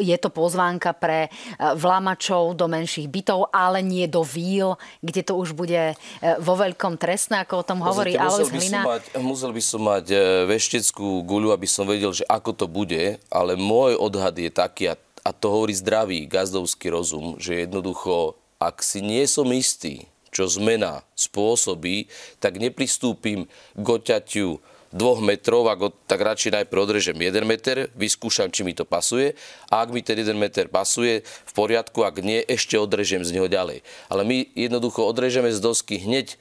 je to pozvánka pre e, vlamačov do menších bytov, ale nie do víl, kde to už bude e, vo veľkom trestné, ako o tom hovorí Alois Hlina. Mať, musel by som mať vešteckú guľu, aby som vedel, že ako to bude, ale môj odhad je taký, a, a to hovorí zdravý gazdovský rozum, že jednoducho, ak si nie som istý, čo zmena spôsobí, tak nepristúpim k oťaťu dvoch metrov, ako, tak radšej najprv odrežem 1 meter, vyskúšam, či mi to pasuje a ak mi ten 1 meter pasuje, v poriadku, ak nie, ešte odrežem z neho ďalej. Ale my jednoducho odrežeme z dosky hneď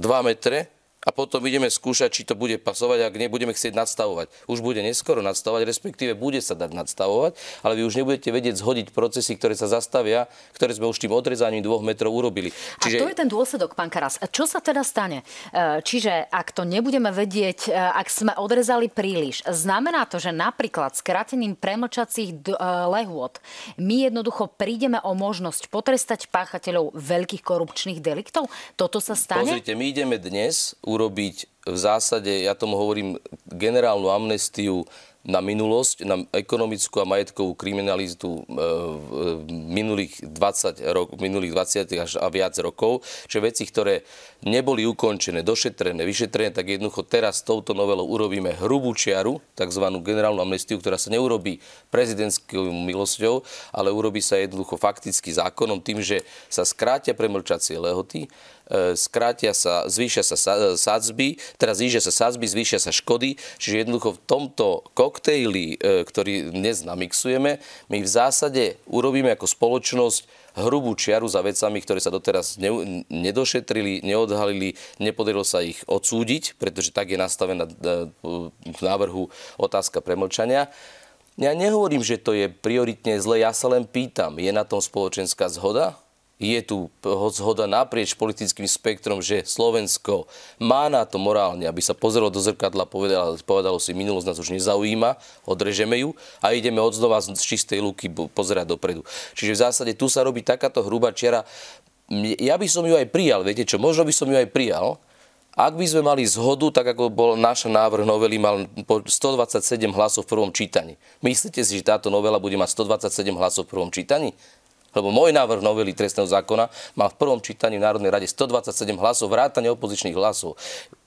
2 metre a potom ideme skúšať, či to bude pasovať, ak nebudeme chcieť nadstavovať. Už bude neskoro nadstavovať, respektíve bude sa dať nadstavovať, ale vy už nebudete vedieť zhodiť procesy, ktoré sa zastavia, ktoré sme už tým odrezaním dvoch metrov urobili. Čiže... A to je ten dôsledok, pán Karas. Čo sa teda stane? E, čiže ak to nebudeme vedieť, e, ak sme odrezali príliš, znamená to, že napríklad skrátením premlčacích e, lehôd my jednoducho prídeme o možnosť potrestať páchateľov veľkých korupčných deliktov? Toto sa stane? Pozrite, my ideme dnes urobiť. V zásade, ja tomu hovorím, generálnu amnestiu na minulosť, na ekonomickú a majetkovú kriminalitu e, v minulých 20 rok, minulých 20 až a viac rokov, že veci, ktoré neboli ukončené, došetrené, vyšetrené, tak jednoducho teraz touto novelou urobíme hrubú čiaru, tzv. generálnu amnestiu, ktorá sa neurobí prezidentskou milosťou, ale urobí sa jednoducho fakticky zákonom tým, že sa skrátia premlčacie lehoty, E, skrátia sa, zvýšia sa sadzby, teraz zvýšia sa sadzby, zvýšia sa škody, čiže jednoducho v tomto koktejli, e, ktorý dnes namixujeme, my v zásade urobíme ako spoločnosť hrubú čiaru za vecami, ktoré sa doteraz ne, nedošetrili, neodhalili, nepodarilo sa ich odsúdiť, pretože tak je nastavená v e, návrhu otázka premlčania. Ja nehovorím, že to je prioritne zle, ja sa len pýtam, je na tom spoločenská zhoda? Je tu zhoda naprieč politickým spektrom, že Slovensko má na to morálne, aby sa pozrelo do zrkadla, povedalo, povedalo si, minulosť nás už nezaujíma, odrežeme ju a ideme od znova z čistej luky pozerať dopredu. Čiže v zásade tu sa robí takáto hrubá čiara. Ja by som ju aj prijal, viete čo, možno by som ju aj prijal, ak by sme mali zhodu, tak ako bol náš návrh novely, mal 127 hlasov v prvom čítaní. Myslíte si, že táto novela bude mať 127 hlasov v prvom čítaní? Lebo môj návrh novely trestného zákona mal v prvom čítaní v Národnej rade 127 hlasov, vrátane opozičných hlasov.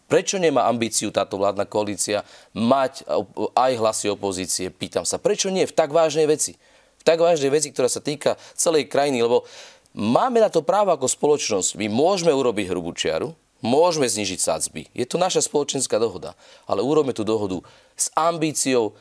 Prečo nemá ambíciu táto vládna koalícia mať aj hlasy opozície? Pýtam sa, prečo nie v tak vážnej veci? V tak vážnej veci, ktorá sa týka celej krajiny, lebo máme na to právo ako spoločnosť. My môžeme urobiť hrubú čiaru, môžeme znižiť sadzby. Je to naša spoločenská dohoda. Ale urobme tú dohodu s ambíciou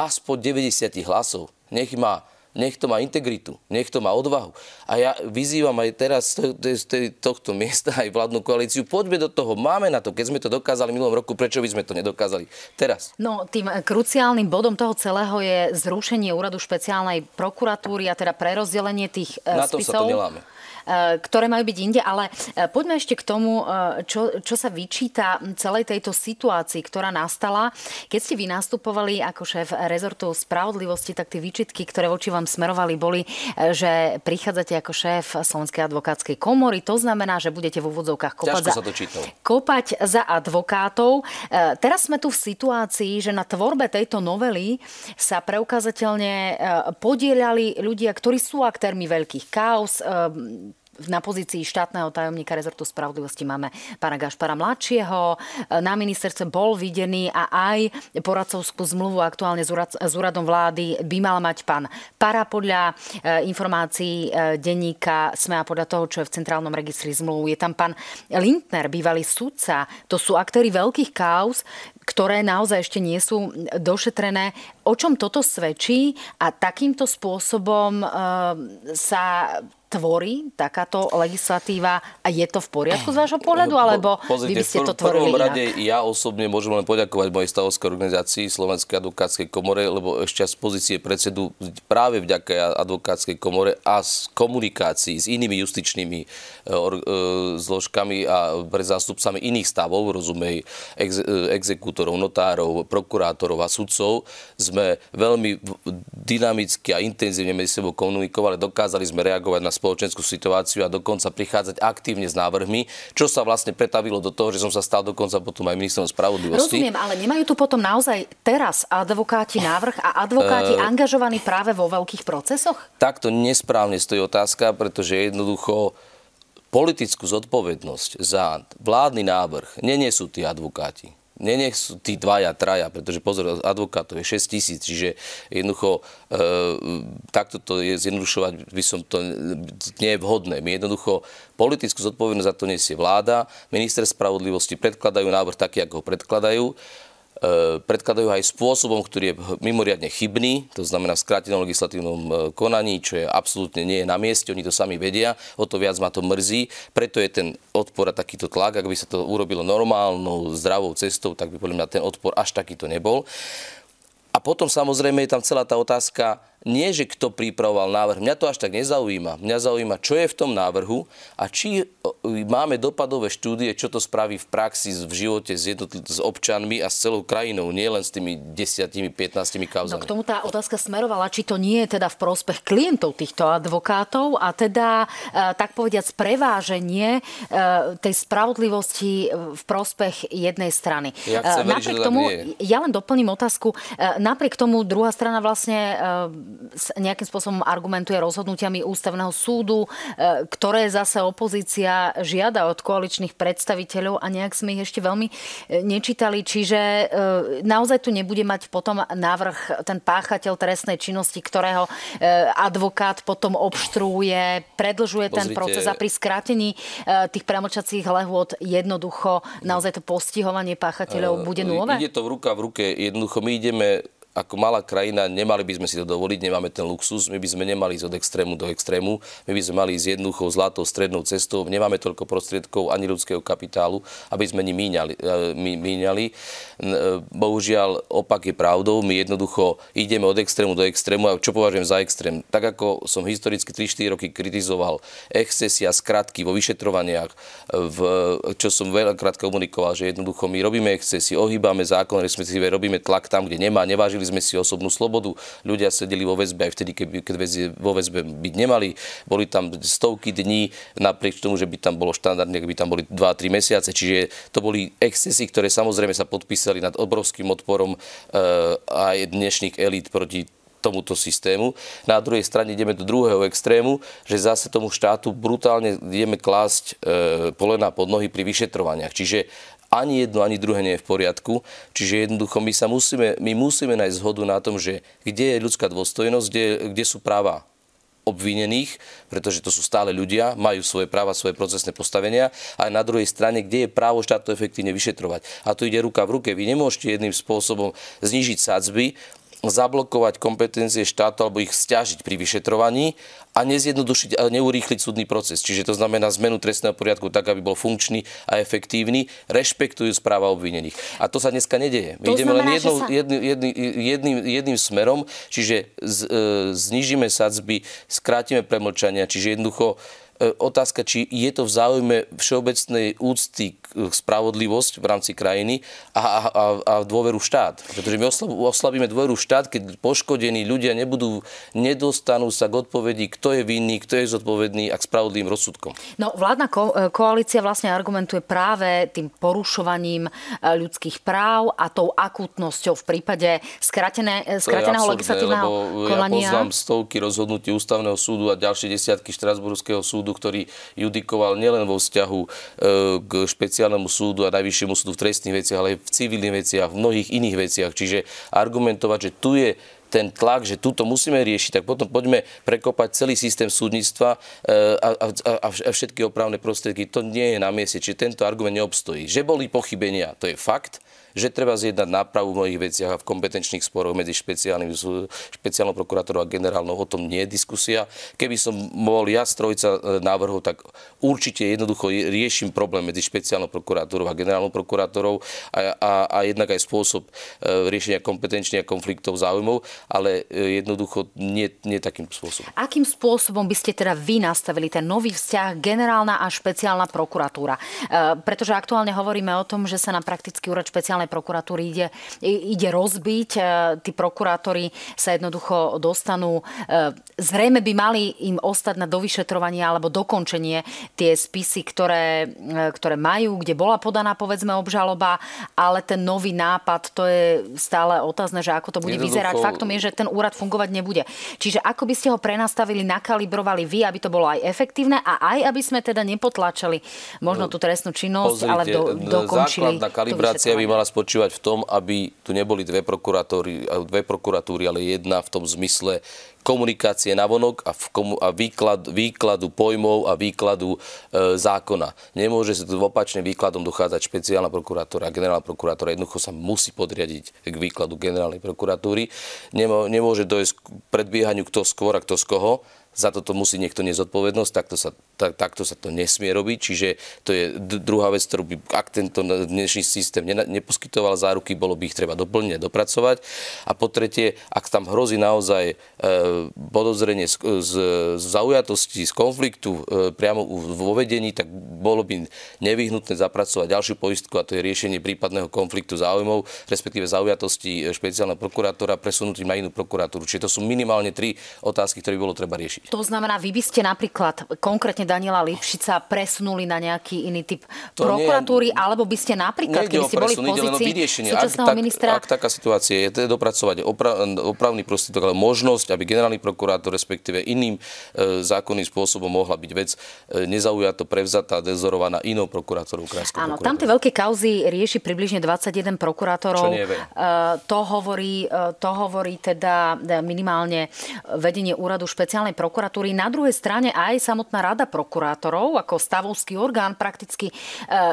aspoň 90 hlasov. Nech má nech to má integritu, nech to má odvahu. A ja vyzývam aj teraz z tohto miesta aj vládnu koalíciu, poďme do toho, máme na to. Keď sme to dokázali minulom roku, prečo by sme to nedokázali teraz? No, tým kruciálnym bodom toho celého je zrušenie úradu špeciálnej prokuratúry a teda prerozdelenie tých na spisov. Na to sa to neláme. Eh, ktoré majú byť inde, ale eh, poďme ešte k tomu, eh, čo, čo sa vyčíta celej tejto situácii, ktorá nastala. Keď ste vy nastupovali ako šéf rezortu spravodlivosti, tak tie výčitky, ktoré voči vám smerovali, boli, že prichádzate ako šéf Slovenskej advokátskej komory. To znamená, že budete v úvodzovkách kopať, za, kopať za advokátov. Teraz sme tu v situácii, že na tvorbe tejto novely sa preukázateľne podielali ľudia, ktorí sú aktérmi veľkých kaos, na pozícii štátneho tajomníka rezortu spravodlivosti máme pána Gašpara mladšieho. Na ministerstve bol videný a aj poradcovskú zmluvu aktuálne s úradom vlády by mal mať pán Para podľa e, informácií e, denníka SME a podľa toho, čo je v centrálnom registri zmluv. Je tam pán Lindner, bývalý sudca. To sú aktéry veľkých kauz, ktoré naozaj ešte nie sú došetrené. O čom toto svedčí a takýmto spôsobom e, sa tvorí takáto legislatíva a je to v poriadku z vášho pohľadu, alebo Pozrite, vy by ste to tvorili prvom inak? rade ja osobne môžem len poďakovať mojej stavovskej organizácii Slovenskej advokátskej komore, lebo ešte z pozície predsedu práve vďaka advokátskej komore a z komunikácií s inými justičnými e, or, e, zložkami a pre zástupcami iných stavov, rozumej ex, exekútorov, notárov, prokurátorov a sudcov, sme veľmi dynamicky a intenzívne medzi sebou komunikovali, dokázali sme reagovať na spoločenskú situáciu a dokonca prichádzať aktívne s návrhmi, čo sa vlastne pretavilo do toho, že som sa stal dokonca potom aj ministrom spravodlivosti. Rozumiem, ale nemajú tu potom naozaj teraz advokáti návrh a advokáti uh, angažovaní práve vo veľkých procesoch? Takto nesprávne stojí otázka, pretože jednoducho politickú zodpovednosť za vládny návrh nenesú tí advokáti nenech sú tí dvaja, traja, pretože pozor, advokátov je 6 tisíc, čiže jednoducho e, takto to je zjednodušovať, by som to nie je vhodné. My jednoducho politickú zodpovednosť za to nesie vláda, minister spravodlivosti predkladajú návrh taký, ako ho predkladajú. E, predkladajú aj spôsobom, ktorý je mimoriadne chybný, to znamená v skrátenom legislatívnom e, konaní, čo je absolútne nie je na mieste, oni to sami vedia, o to viac ma to mrzí, preto je ten odpor a takýto tlak, ak by sa to urobilo normálnou, zdravou cestou, tak by podľa mňa ten odpor až takýto nebol. A potom samozrejme je tam celá tá otázka, nie, že kto pripravoval návrh. Mňa to až tak nezaujíma. Mňa zaujíma, čo je v tom návrhu a či máme dopadové štúdie, čo to spraví v praxi, v živote s, jednotl- s občanmi a s celou krajinou, nie len s tými 10-15 kauzami. No k tomu tá otázka smerovala, či to nie je teda v prospech klientov týchto advokátov a teda, e, tak povediac, preváženie e, tej spravodlivosti v prospech jednej strany. Ja chcem napriek veriť, že tomu, ja len doplním otázku, e, napriek tomu druhá strana vlastne nejakým spôsobom argumentuje rozhodnutiami ústavného súdu, e, ktoré zase opozícia žiada od koaličných predstaviteľov a nejak sme ich ešte veľmi e, nečítali. Čiže e, naozaj tu nebude mať potom návrh ten páchateľ trestnej činnosti, ktorého advokát potom obštruuje, predlžuje ten proces a pri skrátení tých premlčacích lehôd jednoducho naozaj to postihovanie páchateľov bude nulové? Ide to v ruka v ruke. Jednoducho my ideme ako malá krajina nemali by sme si to dovoliť, nemáme ten luxus, my by sme nemali ísť od extrému do extrému, my by sme mali ísť jednoduchou zlatou strednou cestou, nemáme toľko prostriedkov ani ľudského kapitálu, aby sme ni míňali. E, míňali. E, bohužiaľ, opak je pravdou, my jednoducho ideme od extrému do extrému a čo považujem za extrém? Tak ako som historicky 3-4 roky kritizoval excesy a skratky vo vyšetrovaniach, v, čo som veľakrát komunikoval, že jednoducho my robíme excesy, ohýbame zákon, respektíve robíme tlak tam, kde nemá, nevážili sme si osobnú slobodu. Ľudia sedeli vo väzbe aj vtedy, keď väzie vo väzbe byť nemali. Boli tam stovky dní, napriek tomu, že by tam bolo štandardne, by tam boli 2-3 mesiace. Čiže to boli excesy, ktoré samozrejme sa podpísali nad obrovským odporom e, aj dnešných elít proti tomuto systému. Na druhej strane ideme do druhého extrému, že zase tomu štátu brutálne ideme klásť e, polena pod nohy pri vyšetrovaniach. Čiže ani jedno, ani druhé nie je v poriadku. Čiže jednoducho my, sa musíme, my musíme nájsť zhodu na tom, že kde je ľudská dôstojnosť, kde, kde sú práva obvinených, pretože to sú stále ľudia, majú svoje práva, svoje procesné postavenia a na druhej strane, kde je právo štát to efektívne vyšetrovať. A tu ide ruka v ruke. Vy nemôžete jedným spôsobom znižiť sadzby, zablokovať kompetencie štátu alebo ich stiažiť pri vyšetrovaní a nezjednodušiť a neurýchliť súdny proces. Čiže to znamená zmenu trestného poriadku tak, aby bol funkčný a efektívny, rešpektujú správa obvinených. A to sa dneska nedieje. My to ideme len jednou, sa... jedným, jedným, jedným, jedným smerom, čiže z, e, znižíme sadzby, skrátime premlčania, čiže jednoducho otázka, či je to v záujme všeobecnej úcty k spravodlivosť v rámci krajiny a, a, a dôveru štát. Pretože my oslabíme dôveru štát, keď poškodení ľudia nebudú, nedostanú sa k odpovedi, kto je vinný, kto je zodpovedný a k spravodlivým rozsudkom. No, vládna ko- e, koalícia vlastne argumentuje práve tým porušovaním e, ľudských práv a tou akútnosťou v prípade skratené, skrateného legislatívneho konania. Ja poznám stovky rozhodnutí ústavného súdu a ďalšie desiatky Štrasburského súdu súdu, ktorý judikoval nielen vo vzťahu e, k špeciálnemu súdu a najvyššiemu súdu v trestných veciach, ale aj v civilných veciach, v mnohých iných veciach. Čiže argumentovať, že tu je ten tlak, že túto musíme riešiť, tak potom poďme prekopať celý systém súdnictva e, a, a, a, všetky opravné prostriedky. To nie je na mieste, čiže tento argument neobstojí. Že boli pochybenia, to je fakt, že treba zjednať nápravu v mnohých veciach a v kompetenčných sporoch medzi špeciálnym, špeciálnou prokurátorou a generálnou, o tom nie je diskusia. Keby som bol ja strojca e, návrhov, tak určite jednoducho riešim problém medzi špeciálnou prokurátorou a generálnou prokurátorou a, a, a jednak aj spôsob e, riešenia kompetenčných a konfliktov záujmov, ale e, jednoducho nie, nie takým spôsobom. Akým spôsobom by ste teda vy nastavili ten nový vzťah generálna a špeciálna prokuratúra? Pretože aktuálne hovoríme o tom, že sa na praktický úrad špeciálnej prokuratúry ide, ide rozbiť. Tí prokurátori sa jednoducho dostanú. Zrejme by mali im ostať na dovyšetrovanie alebo dokončenie tie spisy, ktoré, ktoré majú, kde bola podaná povedzme obžaloba, ale ten nový nápad, to je stále otázne, že ako to bude Jednoducho... vyzerať. Faktom je, že ten úrad fungovať nebude. Čiže ako by ste ho prenastavili, nakalibrovali vy, aby to bolo aj efektívne a aj aby sme teda nepotlačali možno tú trestnú činnosť, Pozrite, ale do, dokončili. Základná kalibrácia by mala spočívať v tom, aby tu neboli dve prokuratúry, dve prokuratúry, ale jedna v tom zmysle, komunikácie navonok a, v komu- a výklad, výkladu pojmov a výkladu e, zákona. Nemôže sa tu opačným výkladom dochádzať špeciálna prokurátora a generálna prokurátora. Jednoducho sa musí podriadiť k výkladu generálnej prokuratúry. Nemô- nemôže dojsť k predbiehaniu kto skôr a kto z koho za toto musí niekto nezodpovednosť, takto sa, tak, takto sa to nesmie robiť. Čiže to je druhá vec, ktorú by, ak tento dnešný systém ne, neposkytoval záruky, bolo by ich treba doplniť a dopracovať. A po tretie, ak tam hrozí naozaj e, podozrenie z, z, z zaujatosti, z konfliktu e, priamo vo vedení, tak bolo by nevyhnutné zapracovať ďalšiu poistku a to je riešenie prípadného konfliktu záujmov, respektíve zaujatosti špeciálneho prokurátora presunutím na inú prokuratúru. Čiže to sú minimálne tri otázky, ktoré by bolo treba riešiť. To znamená, vy by ste napríklad konkrétne Daniela Lipšica presunuli na nejaký iný typ to prokuratúry, nie, alebo by ste napríklad, keby ste boli v pozícii súčasného ak, ministra... Ak, ak taká situácia je, je dopracovať opra, opravný prostriedok, ale možnosť, aby generálny prokurátor, respektíve iným e, zákonným spôsobom mohla byť vec e, nezaujato prevzatá, dezorovaná inou prokurátorou krajskou Áno, tam tie veľké kauzy rieši približne 21 prokurátorov. Čo nie je e, to, hovorí, e, to hovorí teda minimálne vedenie úradu špeciálnej prokuratúry prokuratúry. Na druhej strane aj samotná rada prokurátorov ako stavovský orgán prakticky e,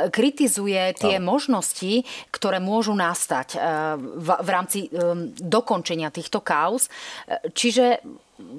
kritizuje tie no. možnosti, ktoré môžu nastať e, v, v rámci e, dokončenia týchto kauz. Čiže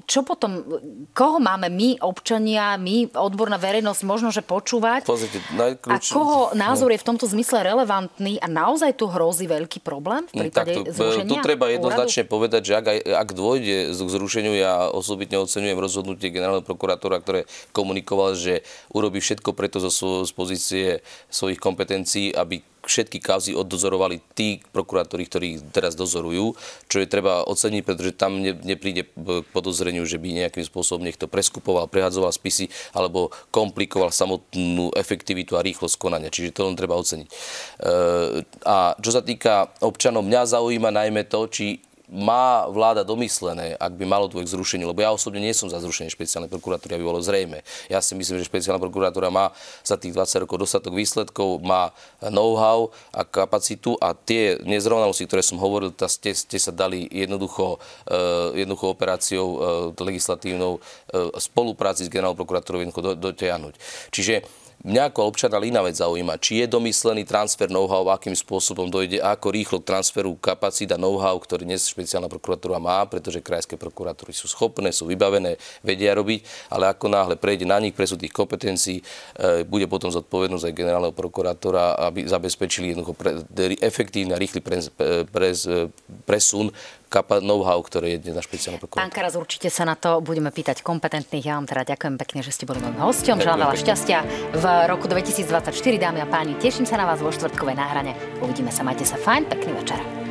čo potom, koho máme my, občania, my, odborná verejnosť, možno, že počúvať? Pozrite, najkľúč... A koho názor je v tomto zmysle relevantný a naozaj tu hrozí veľký problém v prípade Takto, zrušenia Tu treba jednoznačne úradu? povedať, že ak, ak dôjde k zrušeniu, ja osobitne oceňujem rozhodnutie generálneho prokurátora, ktoré komunikoval, že urobí všetko preto zo, z pozície svojich kompetencií, aby všetky kauzy oddozorovali tí prokurátori, ktorí teraz dozorujú, čo je treba oceniť, pretože tam ne, nepríde k podozreniu, že by nejakým spôsobom niekto preskupoval, prehadzoval spisy alebo komplikoval samotnú efektivitu a rýchlosť konania. Čiže to len treba oceniť. E, a čo sa týka občanov, mňa zaujíma najmä to, či má vláda domyslené, ak by malo dôjsť k zrušeniu, lebo ja osobne nie som za zrušenie špeciálnej prokuratúry, aby bolo zrejme. Ja si myslím, že špeciálna prokuratúra má za tých 20 rokov dostatok výsledkov, má know-how a kapacitu a tie nezrovnalosti, ktoré som hovoril, ste, ste sa dali jednoducho, uh, jednoducho operáciou uh, legislatívnou uh, spolupráci s generálnou prokuratúrou jednoducho do, dotiahnuť. Čiže Mňa ako občana iná vec zaujíma, či je domyslený transfer know-how, akým spôsobom dojde ako rýchlo k transferu kapacít a know-how, ktorý dnes špeciálna prokuratúra má, pretože krajské prokuratúry sú schopné, sú vybavené, vedia robiť, ale ako náhle prejde na nich presú tých kompetencií, e, bude potom zodpovednosť aj generálneho prokurátora, aby zabezpečili jednoducho pre, efektívny a rýchly pres, pres, presun know-how, ktoré je dnes na špeciálnom prokuratúre. Pán Karas, určite sa na to budeme pýtať kompetentných. Ja vám teda ďakujem pekne, že ste boli môjim hostom. Želám veľa šťastia v roku 2024, dámy a páni. Teším sa na vás vo štvrtkovej náhrane. Uvidíme sa, majte sa fajn, pekný večer.